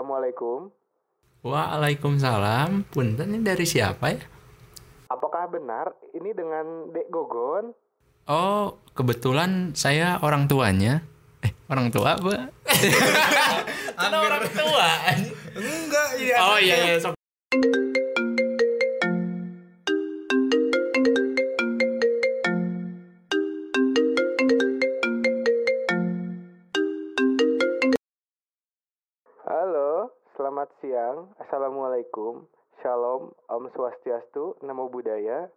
Assalamualaikum. Waalaikumsalam. Punten ini dari siapa ya? Apakah benar ini dengan Dek Gogon? Oh, kebetulan saya orang tuanya. Eh, orang tua apa? Kan orang tua. Enggak, iya. Oh iya, iya. Assalamualaikum. Shalom, Om Swastiastu, Namo Buddhaya.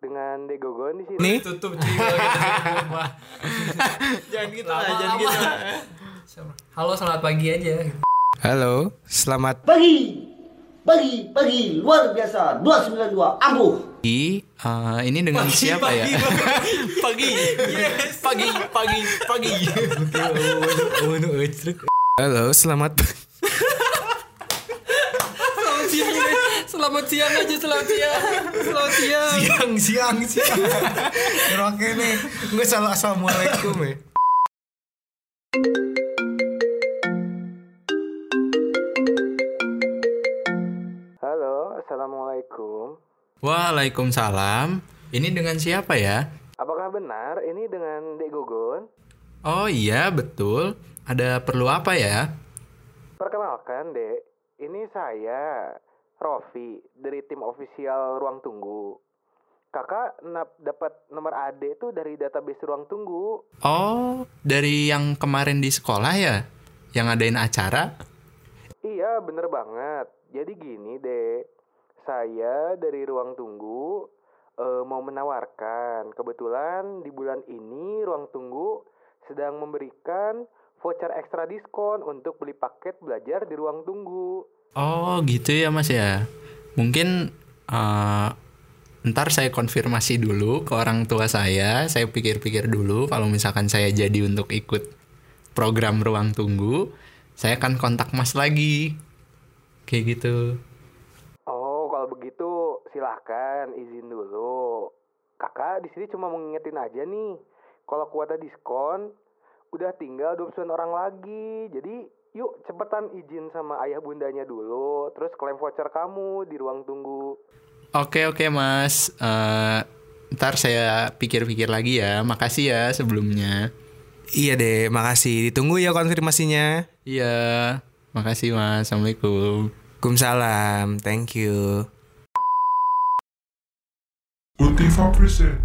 Dengan Dek Gogon di sini. Nih, Tutup cuy gitu. Jangan gitu lah, jangan gitu. Halo, selamat pagi aja. halo, selamat Pagi, pagi, pagi, luar biasa. 292, ambuh. Pagi, eh, ini dengan siapa ya? Pagi, pagi, pagi, pagi. Halo, selamat Selamat siang, selamat siang aja, selamat siang, selamat siang. siang, siang, siang. Oke nih, nggak salah assalamualaikum ya. Halo, Assalamualaikum. Waalaikumsalam. Ini dengan siapa ya? Apakah benar ini dengan Dek Gogon? Oh iya, betul. Ada perlu apa ya? Perkenalkan, Dek. Ini saya, Rofi, dari tim ofisial Ruang Tunggu. Kakak nap- dapat nomor AD itu dari database Ruang Tunggu. Oh, dari yang kemarin di sekolah ya? Yang ngadain acara? Iya, bener banget. Jadi gini, Dek. Saya dari Ruang Tunggu eh, mau menawarkan. Kebetulan di bulan ini Ruang Tunggu sedang memberikan voucher ekstra diskon untuk beli paket belajar di Ruang Tunggu. Oh, gitu ya Mas ya. Mungkin eh, ntar saya konfirmasi dulu ke orang tua saya. Saya pikir-pikir dulu kalau misalkan saya jadi untuk ikut program ruang tunggu, saya akan kontak Mas lagi. Kayak gitu. Oh, kalau begitu silahkan izin dulu. Kakak di sini cuma mau ngingetin aja nih. Kalau kuota diskon, udah tinggal 29 orang lagi. Jadi yuk cepetan izin sama ayah bundanya dulu. Terus klaim voucher kamu di ruang tunggu. Oke oke Mas. Eh, ntar saya pikir-pikir lagi ya. Makasih ya sebelumnya. Iya deh, makasih. Ditunggu ya konfirmasinya. Iya. Makasih Mas. Assalamualaikum. Waalaikumsalam, thank you. Ultima present.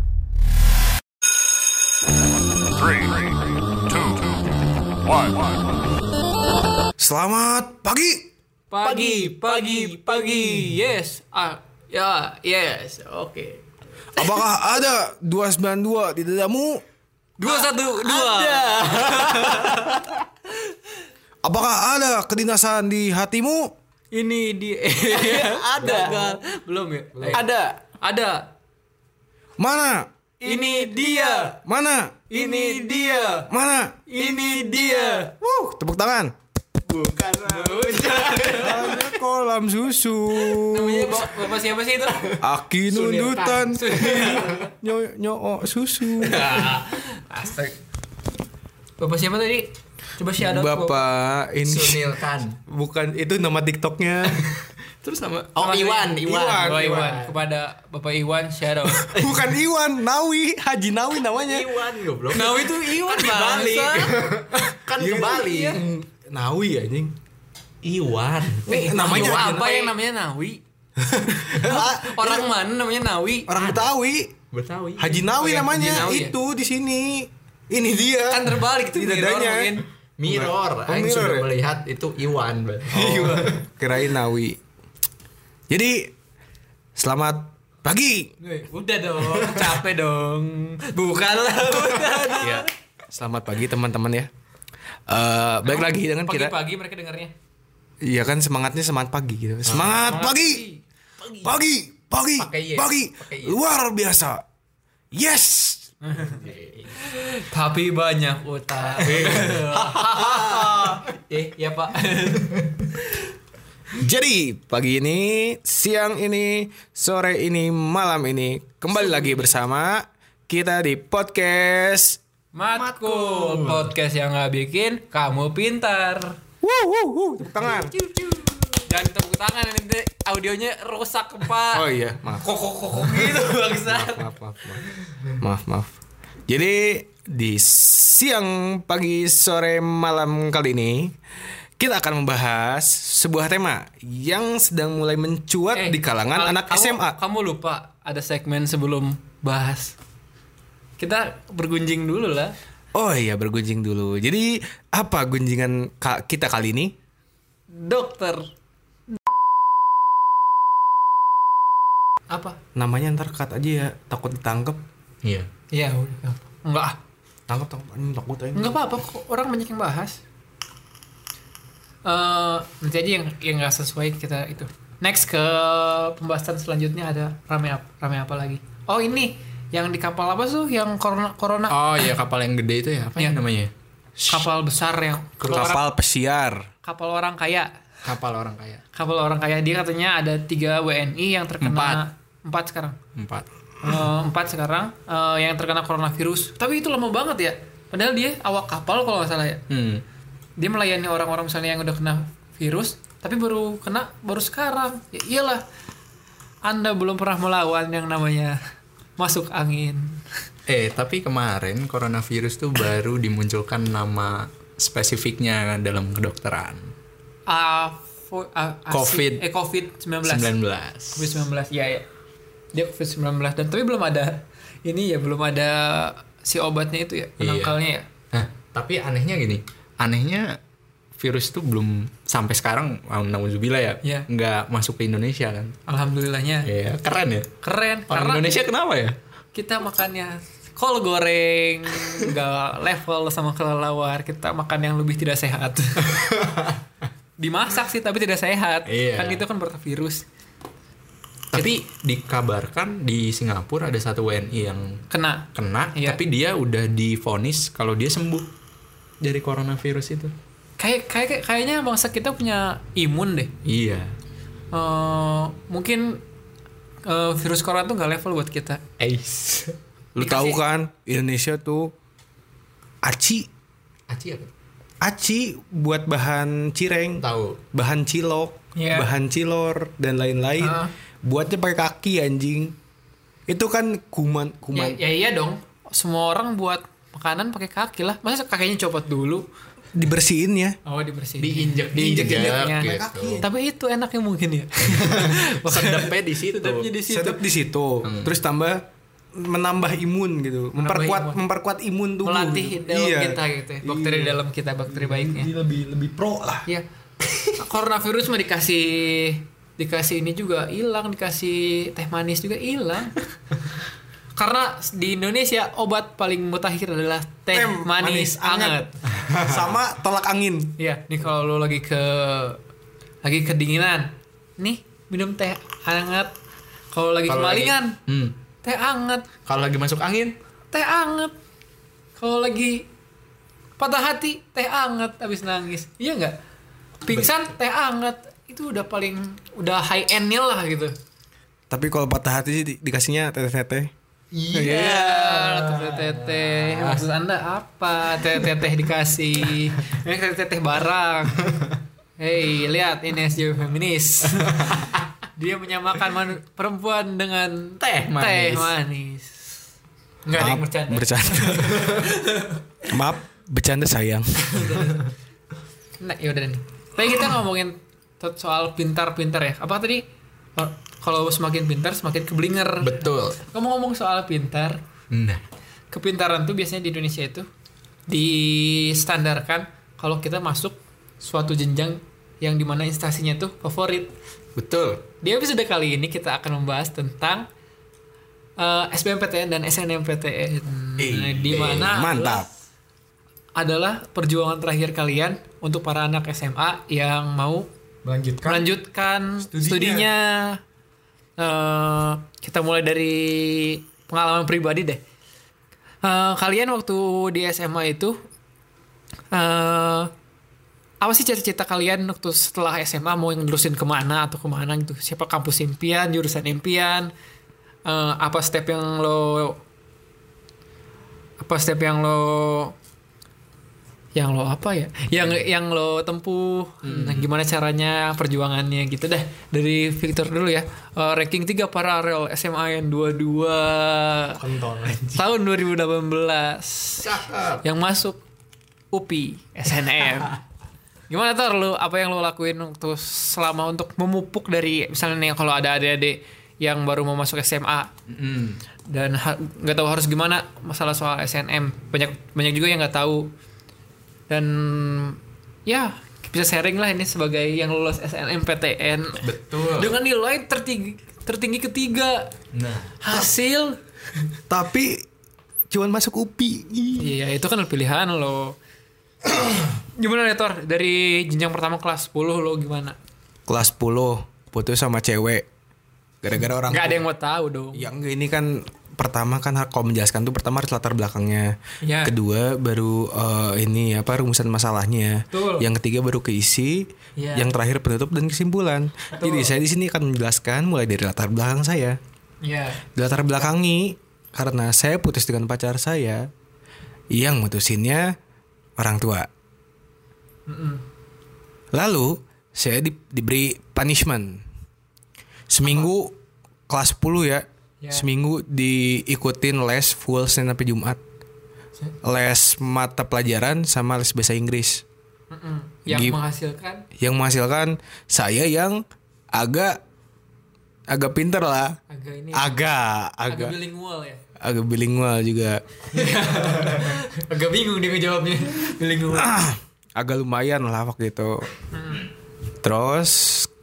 Selamat pagi. Pagi, pagi, pagi. Yes. Ah, ya, yes. Oke. Apakah ada 292 di dadamu? Dua satu dua. Apakah ada kedinasan di hatimu? Ini di ada. Belum ya? Ada. Ada. Mana? Ini dia. Mana? Ini dia. Mana? Ini dia. Wuh, tepuk tangan. Bukan. Ada kolam susu. Namanya Bap- bapak siapa sih itu? Aki nundutan. Nyo nyo susu. Astaga. Bapak siapa tadi? Coba sih ada Bapak ini Sunil Kan. bukan itu nama TikToknya. Terus nama Oh Iwan, Iwan, Iwan, Oh, Iwan. Iwan. Kepada Bapak Iwan Shadow. bukan Iwan, Nawi, Haji Nawi namanya. Iwan goblok. Nah itu Iwan Bali. bangsa. kan ke Bali. Iya. Nawi anjing. Iwan. Eh, Namanya namanya apa yang namanya Nawi? Orang mana namanya Nawi? Orang Betawi. Betawi. Haji Nawi Oh, iya, namanya Haji Nawi ya? itu di sini. Ini dia. Kan terbalik tuh Di mirror dadanya. mungkin. Mirror. Oh, Aing sudah ya? melihat itu Iwan. Iya. Kirain Nawi. Jadi selamat pagi. Udah dong, capek dong. Bukan lah. Ya, selamat pagi teman-teman ya. Eh balik lagi dengan kita. Pagi-pagi mereka dengarnya. Iya kan semangatnya semangat pagi gitu. Semangat pagi. Pagi, pagi, Pakai yes, pagi. yes. Luar biasa. Yes. Tapi banyak utang. eh, ya Pak. Jadi pagi ini, siang ini, sore ini, malam ini kembali lagi bersama kita di podcast. Matkul, podcast yang nggak bikin kamu pintar. Wuh, wuh, wuh, tepuk tangan. Jangan tepuk tangan nanti audionya rusak pak. Oh iya, maaf. Kok kok kok gitu bangsat. maaf, maaf, maaf. Maaf, maaf. Jadi di siang, pagi, sore, malam kali ini kita akan membahas sebuah tema yang sedang mulai mencuat Eh, di kalangan kal- anak kamu- SMA. Kamu lupa ada segmen sebelum bahas. Kita bergunjing dulu lah. Oh iya, bergunjing dulu. Jadi apa gunjingan ka- kita kali ini? Dokter. Apa? Namanya ntar cut aja ya, takut ditangkap. Iya. Iya, udah. Enggak. Tangkap, tangkap, anjing, takut aja. Enggak apa-apa kok orang banyak yang bahas. Eh, nanti aja yang yang nggak sesuai kita itu. Next ke pembahasan selanjutnya ada rame apa, rame apa lagi? Oh ini yang di kapal apa tuh yang corona corona Oh iya kapal yang gede itu ya apa ya Iya. namanya? kapal besar yang kapal orang, Kapal pesiar. kapal orang kaya Kapal orang kaya. kapal orang kaya dia katanya ada tiga WNI yang terkena Empat. empat sekarang Empat. Eh, empat sekarang eh, yang terkena coronavirus tapi itu lama banget ya padahal dia awak kapal kalau nggak salah ya Hmm. Dia melayani orang-orang misalnya yang udah kena virus tapi baru kena baru sekarang. Ya iyalah. Anda belum pernah melawan yang namanya masuk angin. Eh tapi kemarin coronavirus tuh baru dimunculkan nama spesifiknya dalam kedokteran. A- asi- Covid. eh covid 19 19. covid 19 ya ya dia covid 19 dan tapi belum ada ini ya belum ada si obatnya itu ya penangkalnya ya. Nah, tapi anehnya gini, anehnya virus tuh belum sampai sekarang, nauzubillah ya, Iya. nggak masuk ke Indonesia kan? alhamdulillahnya Iya, keren ya. keren Orang karena Indonesia kenapa ya? kita makannya kol goreng nggak level sama kelelawar kita makan yang lebih tidak sehat dimasak sih tapi tidak sehat Iya. kan itu kan bervirus Tapi dikabarkan di Singapura ada satu WNI yang kena kena, Iya. tapi dia udah divonis kalau dia sembuh dari coronavirus itu. kayak kayak kayaknya bangsa kita punya imun deh Iya. Eh, mungkin eh, virus corona tuh nggak level buat kita Ais. Lu tahu kan Indonesia tuh aci Aci apa? aci buat bahan cireng, Tahu. bahan cilok, Iya. bahan cilor dan lain-lain. Ah. Buatnya pakai kaki anjing. Itu kan kuman ya, kuman. ya iya dong semua orang buat makanan pakai kaki lah masa kakinya copot dulu Dibersihin ya. oh dibersihin Diinjek diinjek-injeknya gitu. tapi itu enaknya mungkin ya Sedepnya di situ. Sedapnya di situ Sedap di situ. Terus tambah menambah imun gitu. Memperkuat imun. memperkuat imun tubuh. melatih dalam Iya. kita gitu ya. bakteri dalam kita bakteri baiknya Jadi lebih lebih pro lah. Iya. Coronavirus mah dikasih dikasih ini juga hilang, dikasih teh manis juga hilang. Karena di Indonesia obat paling mutakhir adalah teh, manis, manis anget. Sama tolak angin. Iya, nih kalau lo lagi ke lagi kedinginan, nih minum teh anget. Kalau lagi lagi- kemalingan, Hmm. teh anget, Kalau lagi masuk angin, teh anget. Kalau lagi patah hati, teh anget habis nangis. Iya nggak? Pingsan, teh anget. Itu udah paling udah high endnya lah gitu. Tapi kalau patah hati sih di- dikasihnya teteh-teteh. Iya, teteh-teteh. Maksud Anda apa? Teteh-teteh dikasih. Ini teteh-teteh barang. Hei, lihat ini SJW feminis. Dia menyamakan perempuan dengan Teh Teh manis. manis. Enggak ada bercanda. Bercanda. Maaf, bercanda sayang. Nah, yaudah nih. Tadi kita ngomongin soal pintar-pintar ya. Apa tadi? Kalau semakin pintar, semakin keblinger. betul. Ngomong-ngomong soal pintar, Nah, kepintaran tuh biasanya di Indonesia itu distandarkan kalau kita masuk suatu jenjang yang di mana instansinya tuh favorit. betul. Di episode kali ini kita akan membahas tentang eh, SBMPTN dan SNMPTN. Nah, di mana Mantap. adalah perjuangan terakhir kalian untuk para anak SMA yang mau Melanjutkan. melanjutkan studinya. Eh, kita mulai dari pengalaman pribadi deh. Eh, kalian waktu di SMA itu eh apa sih cita-cita kalian waktu setelah SMA mau nerusin ke mana atau ke mana gitu? Siapa kampus impian, jurusan impian? Eh, apa step yang lo apa step yang lo yang lo apa ya? Yang yang lo tempuh. Nah, gimana caranya perjuangannya gitu dah dari Victor dulu ya. Eh, ranking 3 paralel SMA yang 22 tahun 2018 yang masuk UPI SNM gimana tuh lo apa yang lo lakuin waktu selama untuk memupuk dari misalnya nih kalau ada adik-adik yang baru mau masuk SMA dan ha- nggak tahu harus gimana masalah soal SNM banyak banyak juga yang nggak tahu dan ya bisa sharing lah ini sebagai yang lulus SNMPTN Betul. dengan nilai tertinggi tertinggi ketiga. Nah, hasil. Tapi cuman masuk UPI. iya itu kan pilihan lo. Gimana nih Tor dari jenjang pertama kelas 10 lo gimana? Kelas 10 putus sama cewek. Gara-gara orang nggak ada yang mau tahu dong. Ya enggak ini kan pertama kan kalau menjelaskan tuh pertama harus latar belakangnya. Ya. Kedua baru eh, ini apa rumusan masalahnya. Betul. Yang ketiga baru keisi. Ya. Yang terakhir penutup dan kesimpulan. Jadi saya di sini akan menjelaskan mulai dari latar belakang saya. Di latar belakangi karena saya putus dengan pacar saya yang mutusinnya orang tua. Lalu saya di- diberi punishment. Seminggu kelas 10 ya. Ya. Seminggu diikutin les full Senin sampai Jumat. Les mata pelajaran sama les bahasa Inggris. Mm-mm. yang Gim- menghasilkan Yang menghasilkan saya yang agak agak pinter lah. agak ini Agak, agak agak bilingual ya agak bilingual juga. agak bingung dia ngejawabnya bilingual agak lumayan lah waktu itu. Terus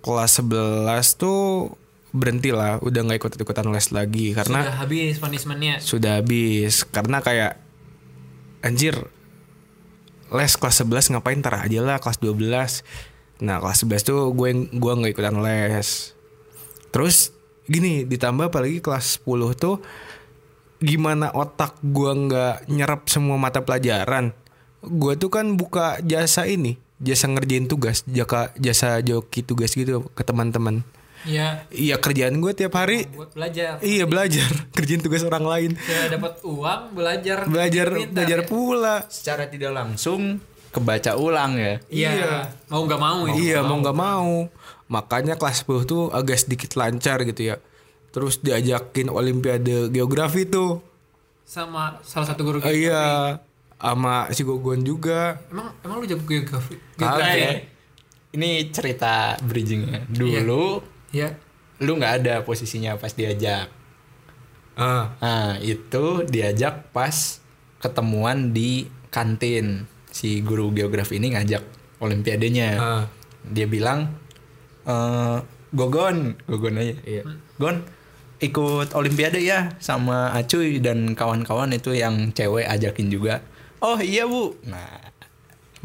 kelas 11 tuh berhenti lah, udah nggak ikut-ikutan les lagi karena sudah habis punishmentnya? sudah habis. Karena kayak anjir les kelas 11 ngapain ntar aja lah kelas 12 nah kelas 11 tuh gue gua nggak ikutan les. Terus gini ditambah apalagi kelas 10 tuh gimana otak gua nggak nyerap semua mata pelajaran? Gue tuh kan buka jasa ini jasa ngerjain tugas jaka jasa joki tugas gitu ke teman-teman ya iya kerjaan gue tiap hari. Buat belajar. Iya belajar. Kerjain tugas orang lain. Ya dapat uang belajar. Belajar Pintar, belajar ya. pula. Secara tidak langsung kebaca ulang ya. iya. Mau nggak mau ini iya mau nggak mau. makanya kelas 10 tuh agak sedikit lancar gitu ya. Terus diajakin olimpiade geografi tuh. Sama salah satu guru kita. Iya. Sama si Gogon juga. Emang emang lu jago geografi? Geografi. Eh, Ini cerita bridgingnya. Dulu ya lu nggak ada posisinya pas diajak. ah Nah itu diajak pas ketemuan di kantin. Si guru geografi ini ngajak olimpiadenya. Ah. Dia bilang, eh Gogon, Gogon aja. Iya. Gon, ikut olimpiade ya sama Acuy dan kawan-kawan itu yang cewek ajakin juga. Oh iya bu. Nah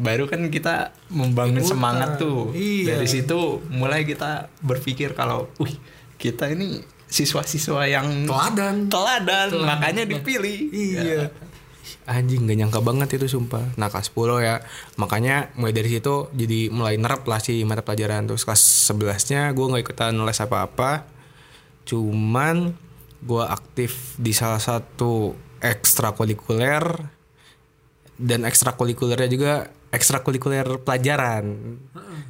baru kan kita membangun semangat tuh. Iya. Dari situ mulai kita berpikir kalau, wih kita ini siswa-siswa yang Teladan. teladan, makanya dipilih. iya. Anjing gak nyangka banget itu sumpah. Nah kelas 10 ya. Makanya mulai dari situ jadi mulai nerap lah si mata pelajaran. Terus kelas 11 nya gue nggak ikutan les apa-apa. Cuman gue aktif di salah satu ekstrakurikuler. Dan ekstrakurikulernya juga ekstrakurikuler pelajaran.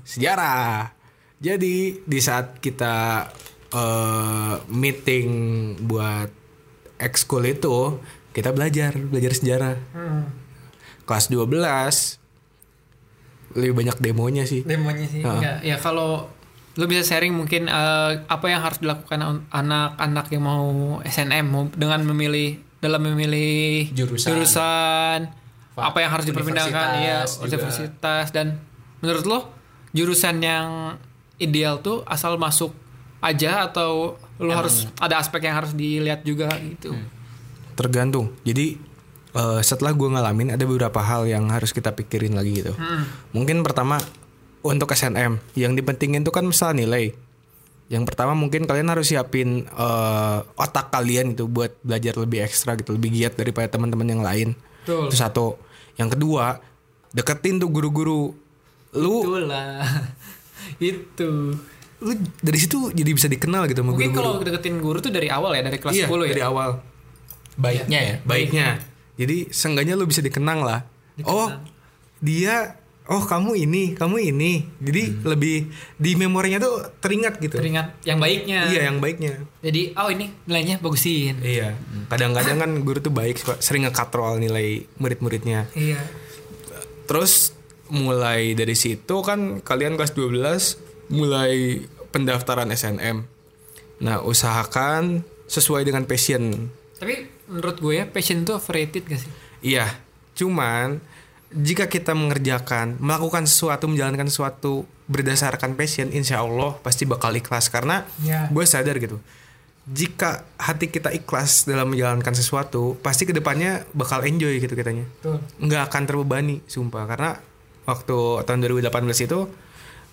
Sejarah. Jadi di saat kita eh, meeting buat ekskul itu kita belajar belajar sejarah. Kelas 12 lebih banyak demonya sih. Demonya sih. Enggak, ya kalau lu bisa sharing mungkin eh, apa yang harus dilakukan an- anak-anak yang mau SNM dengan memilih dalam memilih Jurusan. jurusan, apa yang harus diperpindahkan ya Universitas. Dan menurut lo jurusan yang ideal tuh asal masuk aja atau lu harus ada aspek yang harus dilihat juga gitu? Tergantung. Jadi eh, setelah gue ngalamin ada beberapa hal yang harus kita pikirin lagi gitu. Mungkin pertama untuk SNM yang dipentingin tuh kan misal nilai. Yang pertama mungkin kalian harus siapin eh, otak kalian itu buat belajar lebih ekstra gitu lebih giat daripada teman-teman yang lain. Betul. itu satu yang kedua deketin tuh guru-guru. Lu itulah. Itu. lu dari situ jadi bisa dikenal gitu sama mungkin guru-guru. kalau deketin guru tuh dari awal ya dari kelas iya 10 ya? dari awal. Baiknya ya. baiknya. Jadi seenggaknya lu bisa dikenang lah. Oh dia oh kamu ini kamu ini. Jadi lebih di memorinya tuh teringat gitu. Teringat yang baiknya. iya yang baiknya. Jadi oh ini nilainya bagusin. iya. Kadang-kadang kan guru tuh baik sering ngekatrol nilai murid-muridnya. Iya. terus mulai dari situ kan kalian kelas 12 mulai pendaftaran SNM nah usahakan sesuai dengan passion. Tapi menurut gue ya passion itu overrated gak sih? Iya, cuman jika kita mengerjakan, melakukan sesuatu, menjalankan sesuatu berdasarkan passion, insya Allah pasti bakal ikhlas karena Ya. gue sadar gitu. Jika hati kita ikhlas dalam menjalankan sesuatu, pasti ke depannya bakal enjoy gitu kitanya. Betul. Nggak akan terbebani, sumpah. Karena waktu tahun 2018 itu,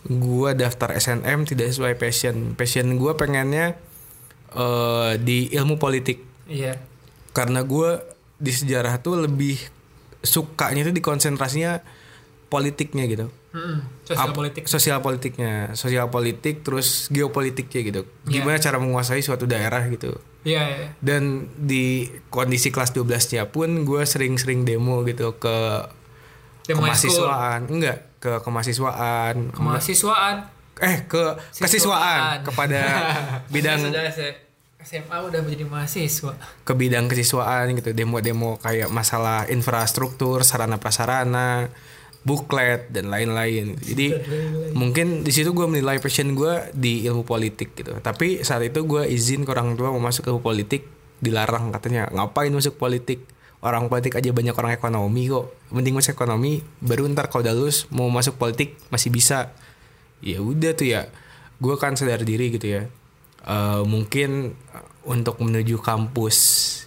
gue daftar SNM tidak sesuai passion. Passion gue pengennya eh, di ilmu politik Iya. karena gue di sejarah tuh lebih sukanya itu di konsentrasinya politiknya gitu Mm-mm. Sosial politik. sosial politiknya sosial politik terus geopolitiknya gitu Iya. gimana cara menguasai suatu daerah gitu Iya, iya. dan di kondisi kelas 12 nya pun gue sering-sering demo gitu ke Demo kemahasiswaan enggak ke kemahasiswaan Kemahasiswaan. eh ke kesiswaan Siswaan. kepada bidang SMA udah menjadi mahasiswa. ke bidang kesiswaan gitu demo-demo kayak masalah infrastruktur sarana prasarana buklet dan lain-lain. Jadi mungkin di situ gue menilai passion gue di ilmu politik gitu. Tapi saat itu gue izin ke orang tua mau masuk ilmu politik dilarang katanya. Ngapain masuk politik? Orang politik aja banyak orang ekonomi kok. Mending masuk ekonomi baru ntar kalau udah lulus mau masuk politik masih bisa. Ya udah tuh ya gue kan sadar diri gitu ya Eh, mungkin untuk menuju kampus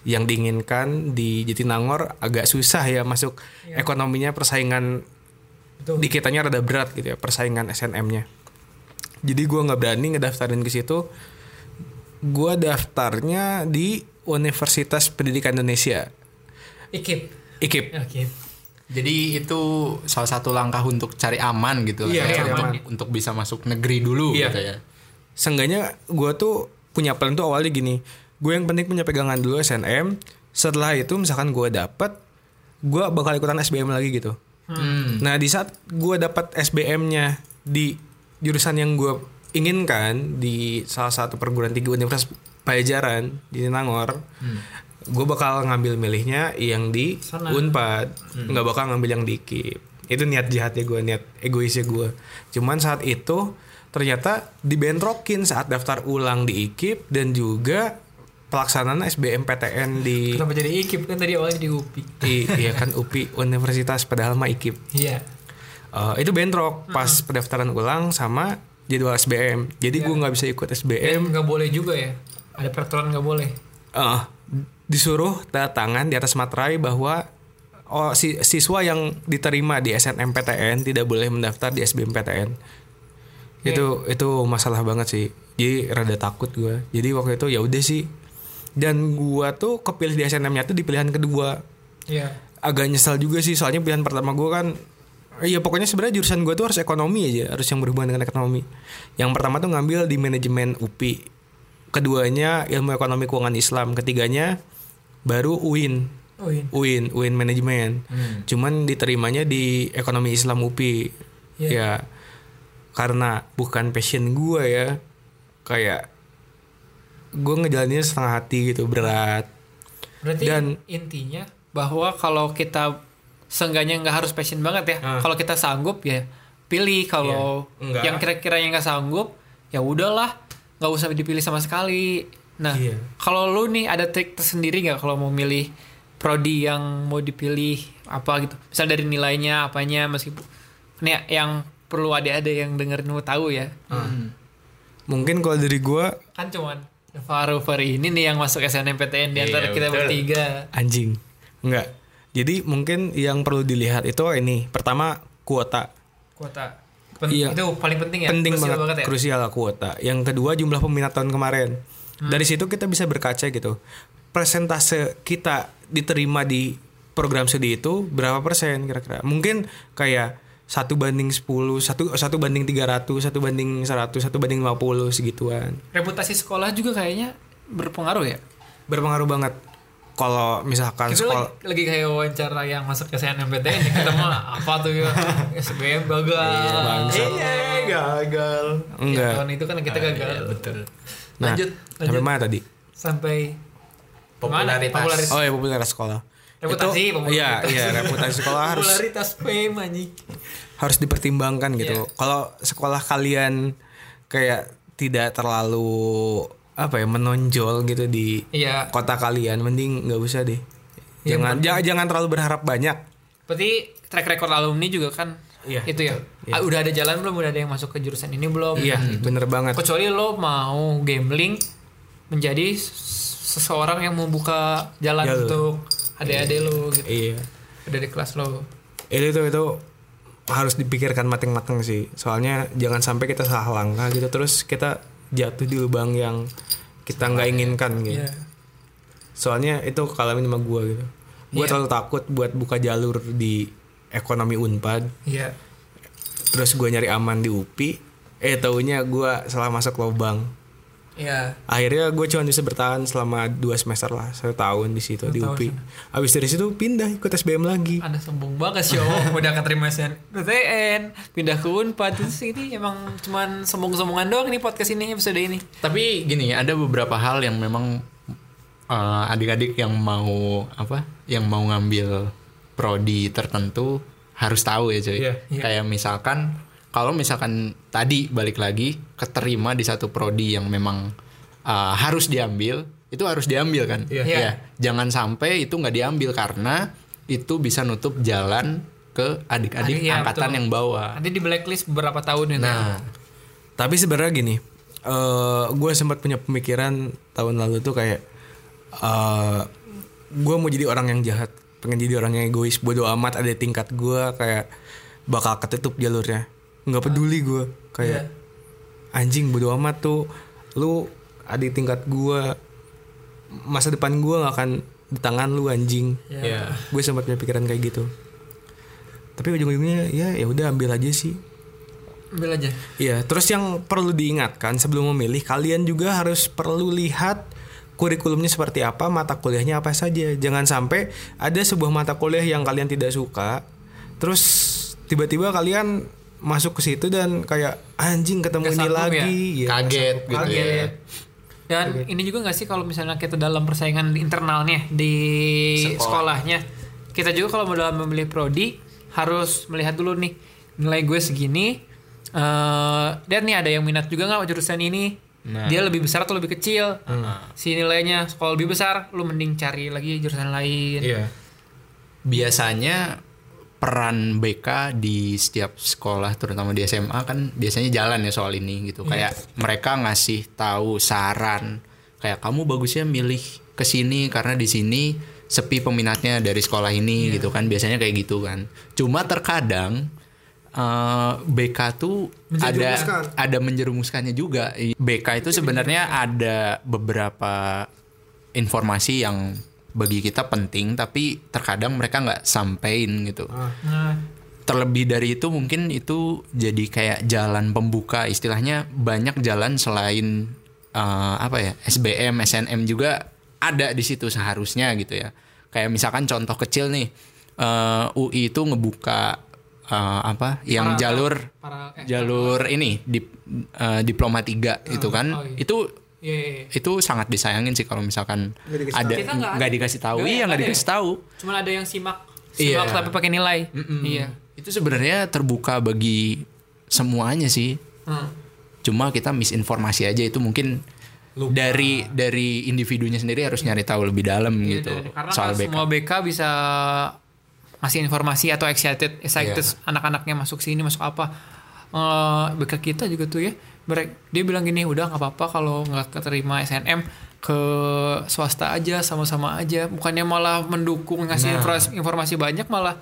yang diinginkan di Jatinangor agak susah ya masuk ekonominya persaingan Betul. di kitanya rada berat gitu ya persaingan SNM-nya jadi gue nggak berani ngedaftarin ke situ gue daftarnya di Universitas Pendidikan Indonesia Ikip. IKIP Oke. Jadi itu salah satu langkah untuk cari aman gitu lah Iya, ya, cari untuk, aman. untuk bisa masuk negeri dulu Iya. gitu ya. Seenggaknya gue tuh punya plan tuh awalnya gini. Gue yang penting punya pegangan dulu SNM setelah itu misalkan gue dapet gue bakal ikutan SBM lagi gitu. Hmm. nah di saat gue dapat SBM-nya di jurusan yang gue inginkan di salah satu perguruan tinggi Universitas Pajajaran di Nangor gue bakal ngambil milihnya yang di Sana. Unpad. Nggak bakal ngambil yang di KIP itu niat jahatnya gue niat egoisnya gue cuman saat itu ternyata dibentrokin saat daftar ulang di IKIP dan juga pelaksanaan SBMPTN di Kenapa jadi Ikip kan tadi awalnya di UPI. I- iya kan UPI Universitas padahal mah IKIP Iya. Eh, itu bentrok pas pendaftaran ulang sama jadwal SBM jadi gue nggak bisa ikut SBM nggak boleh juga ya. Ada peraturan nggak boleh. Eh, disuruh tanda tangan di atas materai bahwa oh si, siswa yang diterima di SNMPTN tidak boleh mendaftar di SBMPTN itu itu masalah banget sih jadi rada takut gue jadi waktu itu ya udah sih dan gua tuh kepilih di SNM-nya tuh di pilihan kedua Iya. agak nyesal juga sih soalnya pilihan pertama gue kan Iya pokoknya sebenarnya jurusan gue tuh harus ekonomi aja harus yang berhubungan dengan ekonomi. Yang pertama tuh ngambil di manajemen UPI, keduanya ilmu ekonomi keuangan Islam, ketiganya baru UIN, iya. UIN, UIN manajemen. Cuman diterimanya di ekonomi Islam UPI. Iya. Ya karena bukan passion gue ya, kayak gue ngejalaninnya setengah hati gitu berat. Berarti Dan- intinya bahwa kalau kita seenggaknya nggak harus passion banget ya. Ah. Kalau kita sanggup ya pilih. Kalau Iya. Yang kira-kira yang nggak sanggup ya udahlah nggak usah dipilih sama sekali. Nah Iya. kalau lu nih ada trik tersendiri nggak kalau mau milih prodi yang mau dipilih apa gitu. Misal dari nilainya apanya meskipun ini yang perlu adik-adik yang dengerin mau tahu ya. Mungkin kalau dari gue Kan cuman Faru Fari ini nih yang masuk SNMPTN di antara Iya, kita betul. bertiga. anjing enggak. Jadi mungkin yang perlu dilihat itu ini pertama kuota. Kuota. Pen- Iya. itu paling penting ya? Penting Krusial banget, ya? Krusial lah kuota. Yang kedua jumlah peminat tahun kemarin. Hmm. dari situ kita bisa berkaca gitu. Presentase kita diterima di program studi itu berapa persen kira-kira? Mungkin kayak satu banding 10, satu satu banding 300, satu banding 100, satu banding 50 segituan. reputasi sekolah juga kayaknya berpengaruh ya Berpengaruh banget. kalau misalkan Itu sekolah lagi, lagi kayak wawancara yang masuk ke SNMPTN ya, kita mah apa tuh ya SBM gagal Iya, gagal. Enggak. Ya, tahun itu kan kita gagal betul. Nah, Lanjut. sampai mana tadi? sampai Mana? Popularitas. Oh ya popularitas sekolah. Reputasi, Itu-. Iya, iya reputasi sekolah harus popularitas fame anjing harus dipertimbangkan gitu. Iya. Kalau sekolah kalian kayak tidak terlalu apa ya menonjol gitu di Iya. kota kalian, mending nggak usah deh. Iya, Jangan ja- jangan terlalu berharap banyak. berarti track record alumni juga kan Iya, itu ya Ah, udah ada jalan belum udah ada yang masuk ke jurusan ini belum Iya, bener banget. kecuali lo mau gambling menjadi seseorang yang membuka jalan Jalur. untuk adik-adik lo gitu Iya. udah di kelas lo Itu tuh itu harus dipikirkan matang-matang sih. Soalnya jangan sampai kita salah langkah gitu terus kita jatuh di lubang yang kita nggak inginkan gitu. Iya. Soalnya itu kalau sama gue gitu. Gue Iya. terlalu takut buat buka jalur di ekonomi Unpad. iya Terus gue nyari aman di UPI. Eh taunya gue salah masuk lubang. Iya Akhirnya gue cuma bisa bertahan selama dua semester lah, satu tahun di situ di UPI. Abis dari situ pindah ikut SBM lagi. ada sombong banget sih om udah keterima SNPTN pindah ke Unpad terus ini emang cuman sombong-sombongan doang nih podcast ini episode ini Tapi gini, ada beberapa hal yang memang eh, adik-adik yang mau apa, yang mau ngambil prodi tertentu harus tahu ya cuy. Iya, iya. Kayak misalkan kalau misalkan tadi balik lagi keterima di satu prodi yang memang eh, harus diambil, itu harus diambil kan? Iya. Iya. Ya, Jangan sampai itu nggak diambil karena itu bisa nutup jalan ke adik-adik Adik, iya, angkatan betul. yang bawah. nanti di blacklist beberapa tahun itu Nah, Tapi sebenarnya gini, eh gue sempat punya pemikiran tahun lalu tuh kayak, eh gue mau jadi orang yang jahat, pengen jadi orang yang egois, bodoh amat ada tingkat gue kayak bakal ketutup jalurnya, nggak peduli gue kayak anjing bodoh amat tuh, lu ada tingkat gue, masa depan gue nggak akan di tangan lu anjing, ya. gue sempat punya pikiran kayak gitu. Tapi ujung-ujungnya ya ya udah ambil aja sih. ambil aja Iya, terus yang perlu diingatkan sebelum memilih, kalian juga harus perlu lihat kurikulumnya seperti apa, mata kuliahnya apa saja. Jangan sampai ada sebuah mata kuliah yang kalian tidak suka, terus tiba-tiba kalian masuk ke situ dan kayak anjing ketemu Nggak ini lagi, ya? Iya, Kaget gitu kaget. ya. Dan ini juga nggak sih kalau misalnya kita dalam persaingan di internalnya di sekolahnya, kita juga kalau mau dalam memilih prodi harus melihat dulu nih nilai gue segini. eh dan nih ada yang minat juga nggak jurusan ini? Dia lebih besar atau lebih kecil? Si nilainya kalau lebih besar, lu mending cari lagi jurusan lain. Iya. biasanya peran BK di setiap sekolah terutama di SMA kan biasanya jalan ya soal ini gitu. Kayak mereka ngasih tahu saran kayak kamu bagusnya milih ke sini karena di sini sepi peminatnya dari sekolah ini gitu kan. Biasanya kayak gitu kan. Cuma terkadang eh, BK tuh ada ada menjerumuskannya juga. BK itu sebenarnya ada beberapa informasi yang bagi kita penting tapi terkadang mereka nggak sampein gitu. Nah, terlebih dari itu mungkin itu jadi kayak jalan pembuka istilahnya banyak jalan selain eh, apa ya SBM SNM juga ada di situ seharusnya gitu ya. Kayak misalkan contoh kecil nih eh, UI itu ngebuka eh, apa yang Para- jalur para- eh, jalur ini di eh, diploma 3 itu kan. oh iya. itu iya, iya, iya. itu sangat disayangin sih kalau misalkan ada Kita nggak nggak ada. dikasih tahu iya ada nggak ya? dikasih tahu Cuman ada yang simak, Iya. simak tapi pakai nilai. Iya. itu sebenarnya terbuka bagi semuanya sih Hmm. cuma kita misinformasi aja itu mungkin dari dari individunya sendiri harus nyari tahu lebih dalam Iya, gitu dari- karena soal BK. semua BK bisa ngasih informasi atau excited excited Iya. anak-anaknya masuk sini masuk apa Eh, BK kita juga tuh ya mereka dia bilang gini udah nggak apa-apa kalau nggak keterima SNM ke swasta aja sama-sama aja bukannya malah mendukung ngasih Nah. informasi, banyak malah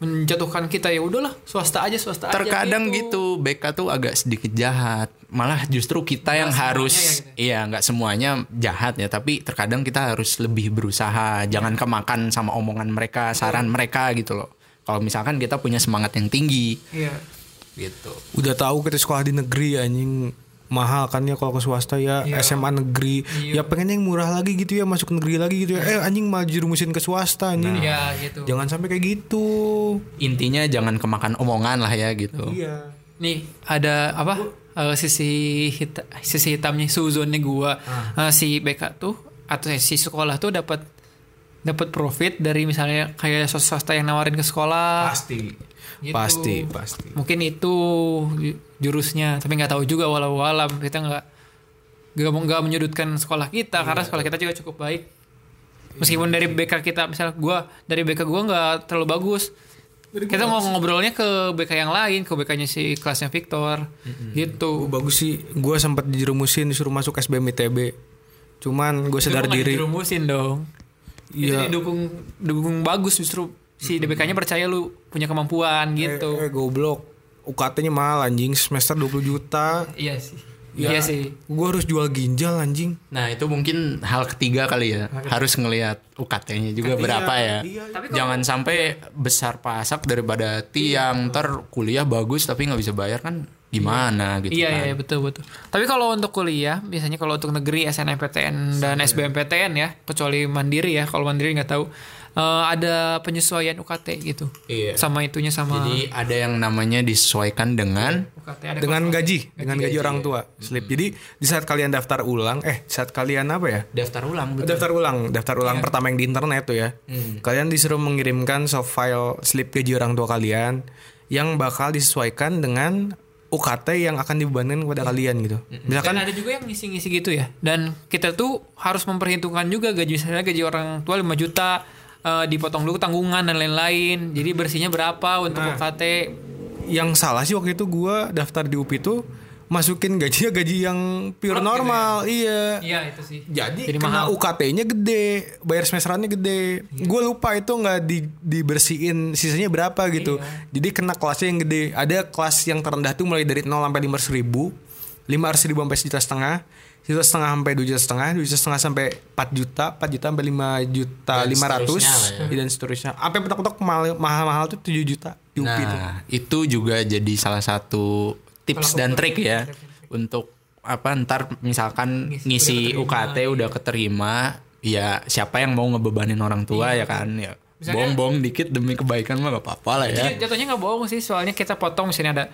menjatuhkan kita ya udahlah swasta aja swasta Terkadang aja gitu BK tuh agak sedikit jahat. Malah justru kita yang harus ya gitu. iya nggak semuanya jahat ya, tapi terkadang kita harus lebih berusaha. Jangan kemakan sama omongan mereka, saran mereka gitu loh. Kalau misalkan kita punya semangat yang tinggi iya gitu. Udah tahu kita sekolah di negeri anjing. Mahal kan ya kalau ke swasta ya SMA negeri. Ya pengen yang murah lagi gitu ya masuk negeri lagi gitu ya. Eh anjing malah jerumusin ke swasta anjing. Iya gitu. jangan sampai kayak gitu. Intinya jangan kemakan omongan lah ya gitu. iya. Nih ada apa? Eh, sisi hita, sisi hitamnya suzonnya gua. Eh, si BK tuh atau si sekolah tuh dapat dapat profit dari misalnya kayak swasta yang nawarin ke sekolah. pasti Gitu. pasti pasti Mungkin itu ju- jurusnya, tapi nggak tahu juga walau walam kita nggak nggak menyudutkan sekolah kita karena sekolah kita juga cukup baik. Meskipun dari BK kita misalnya gua dari BK gua nggak terlalu bagus. Kita mau ngobrolnya ke BK yang lain, ke BK-nya si kelasnya Victor, gitu. Oh, bagus sih gue sempat dijerumusin disuruh masuk SBM ITB cuman gue sadar diri dirumusin dong. Iya. Dukung dukung bagus justru si DBK-nya percaya lu punya kemampuan gitu. eh, eh, goblok UKT-nya mahal anjing semester 20 juta Iya sih. Iya sih. gue harus jual ginjal anjing Nah itu mungkin hal ketiga kali ya harus ngelihat UKT-nya juga berapa ya. iya. Jangan sampai besar pasak daripada tiang ntar kuliah bagus tapi nggak bisa bayar kan gimana gitu Iya, kan. iya betul betul. Tapi kalau untuk kuliah, biasanya kalau untuk negeri SNMPTN dan SBMPTN ya, kecuali mandiri ya. Kalau mandiri nggak tahu, eh, ada penyesuaian UKT gitu. Iya. Sama itunya sama Jadi ada yang namanya disesuaikan dengan UKT ada dengan gaji dengan gaji orang tua. Slip. Jadi di saat kalian daftar ulang eh saat kalian apa ya? Daftar ulang betul. daftar ulang daftar ulang pertama yang di internet tuh ya. Kalian disuruh mengirimkan soft file slip gaji orang tua kalian yang bakal disesuaikan dengan UKT yang akan dibebankan kepada kalian gitu. Misalkan Dan ada juga yang ngisi-ngisi gitu ya. Dan kita tuh harus memperhitungkan juga gaji misalnya gaji orang tua 5 juta eh, dipotong dulu tanggungan dan lain-lain. Jadi bersihnya berapa untuk UKT? yang salah sih waktu itu gua daftar di UPI tuh masukin gajinya gaji yang pure normal iya Iya itu sih. Jadi, Jadi kena. UKT-nya gede, bayar semesterannya gede. Gue lupa itu nggak di, dibersihin sisanya berapa gitu. Jadi kena kelasnya yang gede. Ada kelas yang terendah tuh mulai dari 0 sampai 500 ribu, 500 ribu sampai sejuta setengah, sejuta setengah sampai 2 juta setengah, 2 juta setengah sampai 4 juta, 4 juta sampai 5 juta Dan 500 seterusnya lah ya. dan seterusnya. Sampai petok-petok mahal- mahal-mahal tuh 7 juta tuh. Nah, itu juga jadi salah satu tips dan trik ya untuk apa ntar misalkan ngisi UKT udah keterima, ya siapa yang mau ngebebanin orang tua ya kan ya. Bohong-bohong dikit demi kebaikan mah gak apa-apa lah ya. Jadi jatuhnya nggak bohong sih, soalnya kita potong misalnya ada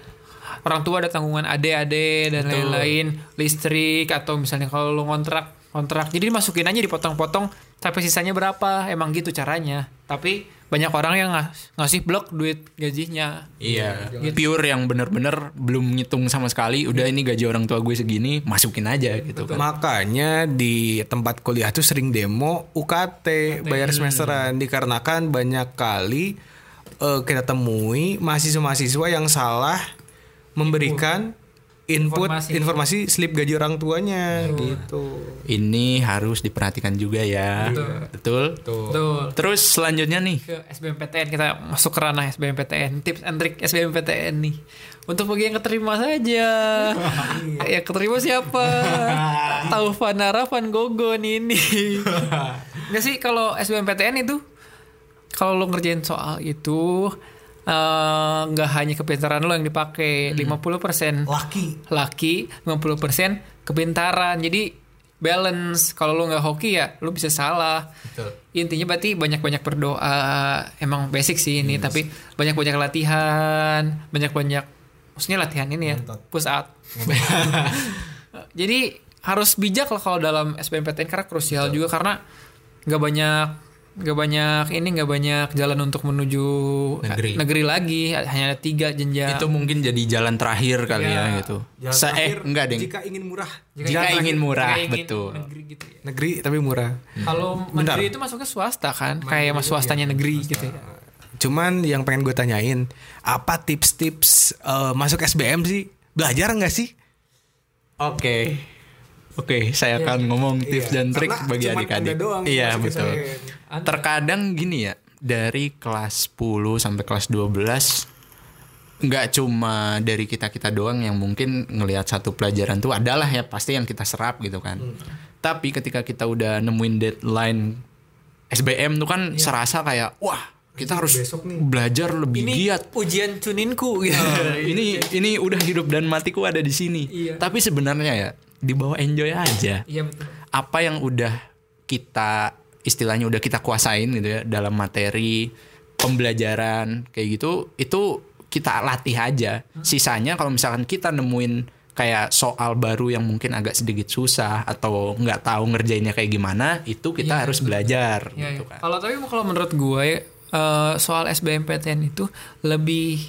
orang tua ada tanggungan ade-ade dan lain-lain, listrik atau misalnya kalau lu ngontrak kontrak, jadi dimasukin aja dipotong-potong sampai sisanya berapa, emang gitu caranya. Tapi banyak orang yang ngas- ngasih blok duit gajinya. Iya, pure yang bener-bener belum ngitung sama sekali. Udah ini gaji orang tua gue segini, masukin aja gitu kan. Makanya di tempat kuliah tuh sering demo UKT bayar semesteran dikarenakan banyak kali eh, kita temui mahasiswa-mahasiswa yang salah memberikan input Informasi. informasi, slip gaji orang tuanya gitu. Ini harus diperhatikan juga ya. Betul. Tuh. Terus selanjutnya nih, ke SBMPTN kita masuk ke ranah SBMPTN tips and trick SBMPTN nih untuk bagi yang keterima saja ya keterima siapa tahu Fanara Van Gogon ini nggak sih kalau SBMPTN itu kalau lo ngerjain soal itu eh, nggak hanya kepintaran lo yang dipakai 50% Laki. laki 50% kepintaran. Jadi balance. Kalau lu nggak hoki ya lu bisa salah. Intinya berarti banyak-banyak berdoa. Emang basic sih ini tapi banyak-banyak latihan. Banyak-banyak maksudnya latihan ini ya push out jadi harus bijak lah kalau dalam SBMPTN karena krusial juga. Karena nggak banyak nggak banyak ini nggak banyak jalan untuk menuju Negeri. lagi hanya ada tiga jenjang itu mungkin jadi jalan terakhir kali ya gitu. Sa- eh enggak deh. Jika ingin murah. Jika ingin murah, Jika ingin betul. negeri gitu ya. Negeri tapi murah. Kalau mandiri itu masuknya swasta kan, kayak mas swastanya negeri gitu ya. Cuman yang pengen gue tanyain, apa tips-tips eh, masuk SBM sih? Belajar nggak sih? Oke. Oke, saya akan ngomong tips dan trik Karena bagi adik-adik. Iya, betul. SBM. Terkadang gini ya, dari kelas 10 sampai kelas 12 nggak cuma dari kita-kita doang yang mungkin ngelihat satu pelajaran tuh adalah ya pasti yang kita serap gitu kan. Tapi ketika kita udah nemuin deadline SBM tuh kan serasa kayak wah kita harus belajar lebih Ini giat ujian cuninku gitu. ini ini udah hidup dan matiku ada di sini Iya. tapi sebenarnya ya dibawa enjoy aja Iya betul. apa yang udah kita istilahnya udah kita kuasain gitu ya dalam materi pembelajaran kayak gitu itu kita latih aja sisanya kalau misalkan kita nemuin kayak soal baru yang mungkin agak sedikit susah atau nggak tahu ngerjainnya kayak gimana itu kita Iya, harus belajar Iya, gitu iya. kan Kalau tapi kalau menurut gue eh, soal SBMPTN itu lebih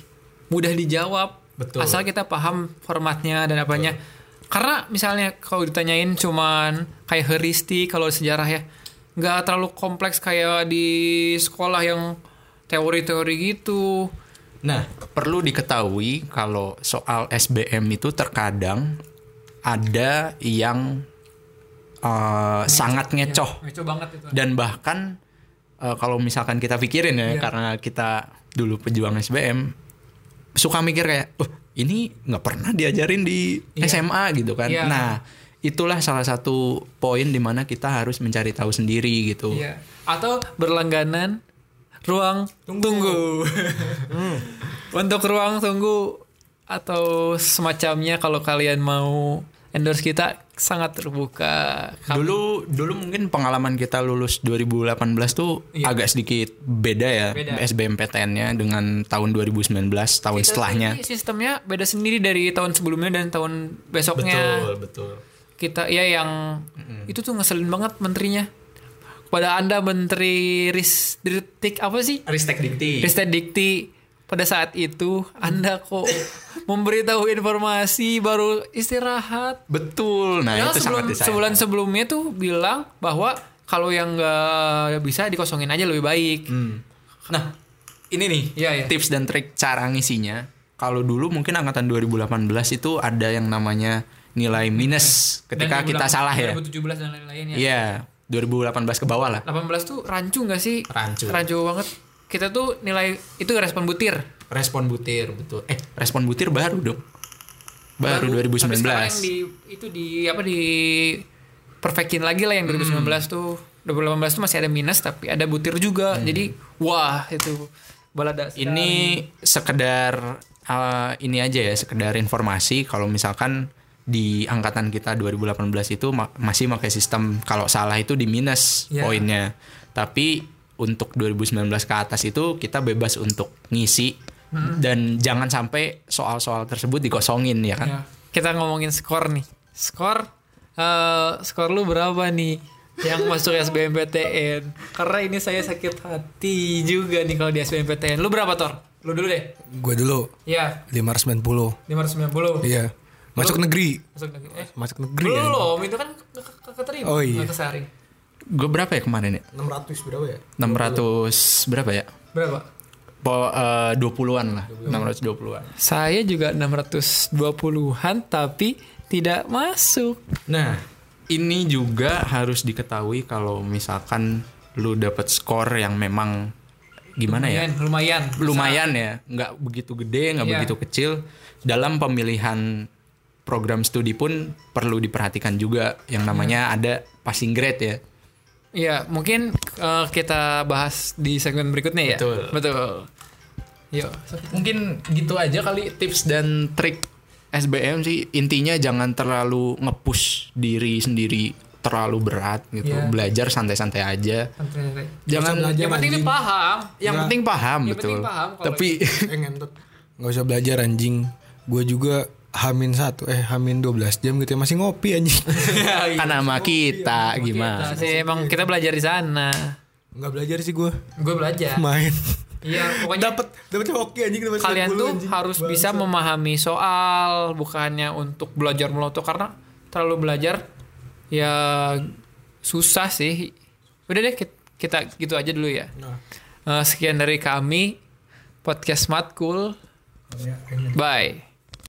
mudah dijawab. Betul. Asal kita paham formatnya dan apanya. Karena misalnya kalau ditanyain cuman kayak heuristik kalau sejarah ya nggak terlalu kompleks kayak di sekolah yang teori-teori gitu. Nah, perlu diketahui kalau soal SBM itu terkadang ada yang eh, sangat ngecoh Ngeco banget itu. dan bahkan eh, kalau misalkan kita pikirin ya Iya. karena kita dulu pejuang SBM suka mikir kayak, oh ini nggak pernah diajarin di SMA gitu kan. Iya. Nah, itulah salah satu poin di mana kita harus mencari tahu sendiri gitu. Iya. Atau berlangganan ruang tunggu. Untuk ruang tunggu atau semacamnya kalau kalian mau endorse kita sangat terbuka. Kami- Dulu dulu mungkin pengalaman kita lulus 2018 tuh agak sedikit beda ya Iya. Beda. SBMPTN-nya dengan tahun 2019 tahun Kita setelahnya. sistemnya beda sendiri dari tahun sebelumnya dan tahun besoknya. betul. Kita ya yang itu tuh ngeselin banget menterinya. Kepada Anda Menteri Ristek apa sih? Ristek Dikti. Ristek Dikti pada saat itu Anda kok memberitahu informasi baru istirahat. Betul. Nah, Padahal itu sebelum, sangat disayangkan. sebulan sebelumnya tuh bilang bahwa kalau yang nggak bisa dikosongin aja lebih baik. Hmm. Nah, ini nih Iya, iya. tips dan trik cara ngisinya. Kalau dulu mungkin angkatan 2018 itu ada yang namanya nilai minus ketika Dan kita 2018, salah ya. 2017 dan lain-lainnya. Iya, 2018 ke bawah lah. 18 tuh rancu nggak sih? Rancu. Rancu banget. Kita tuh nilai itu respon butir. Respon butir, betul. Eh, respon butir baru dong. Baru, Tapi 2019. sekarang yang di itu di apa di perfectin lagi lah yang 2019 tuh 2018 tuh masih ada minus tapi ada butir juga. Jadi wah itu balada sekali. Ini sekedar uh, ini aja ya, sekedar informasi kalau misalkan di angkatan kita 2018 itu ma- masih pakai sistem kalau salah itu di minus Ya. poinnya. Tapi untuk 2019 ke atas itu kita bebas untuk ngisi dan jangan sampai soal-soal tersebut dikosongin ya kan. Ya, kita ngomongin skor nih. Skor eh skor lu berapa nih yang masuk SBMPTN? Karena ini saya sakit hati juga nih kalau di SBMPTN. Lu berapa, Tor? Lu dulu deh. Gue dulu Iya, 590. 590. Iya. Masuk negeri. Masuk negeri. Eh, Masuk negeri ya. belum, itu kan ke- ke- ke- keterima. Oh, iya. Nggak kesaring. Gue berapa ya kemarin ya? 600 berapa ya? 600 berapa ya? Berapa? Po, eh, 20-an lah. 620-an. Saya juga 620-an tapi tidak masuk. Nah, ini juga harus diketahui kalau misalkan lu dapet skor yang memang gimana ya? Lumayan, lumayan. Lumayan ya, nggak begitu gede, nggak Iya. begitu kecil. Dalam pemilihan program studi pun perlu diperhatikan juga yang namanya ada passing grade ya. Iya, mungkin eh, kita bahas di segmen berikutnya ya. Betul. Betul. Yuk. Mungkin gitu aja kali tips dan trik SBM sih intinya jangan terlalu nge-push diri sendiri terlalu berat gitu. Iya. Belajar santai-santai aja. Santai-santai. Jangan Yang penting paham. yang penting paham Yang betul. penting paham Tapi Eh ngentot. Gak usah belajar anjing. Gue juga hamin satu eh hamin 12 jam gitu ya masih ngopi anjing. kan sama kita gimana? Nah, sih emang kita belajar di sana. Nggak belajar sih gue. Gue belajar. Main. Iya, pokoknya Dapat dapat hoki anjing dapat kalian 10 tuh anjing. harus bisa memahami soal bukannya untuk belajar melotot karena terlalu belajar ya susah sih. Udah deh kit- kita gitu aja dulu ya. Eh, sekian dari kami podcast Smart Cool. Bye.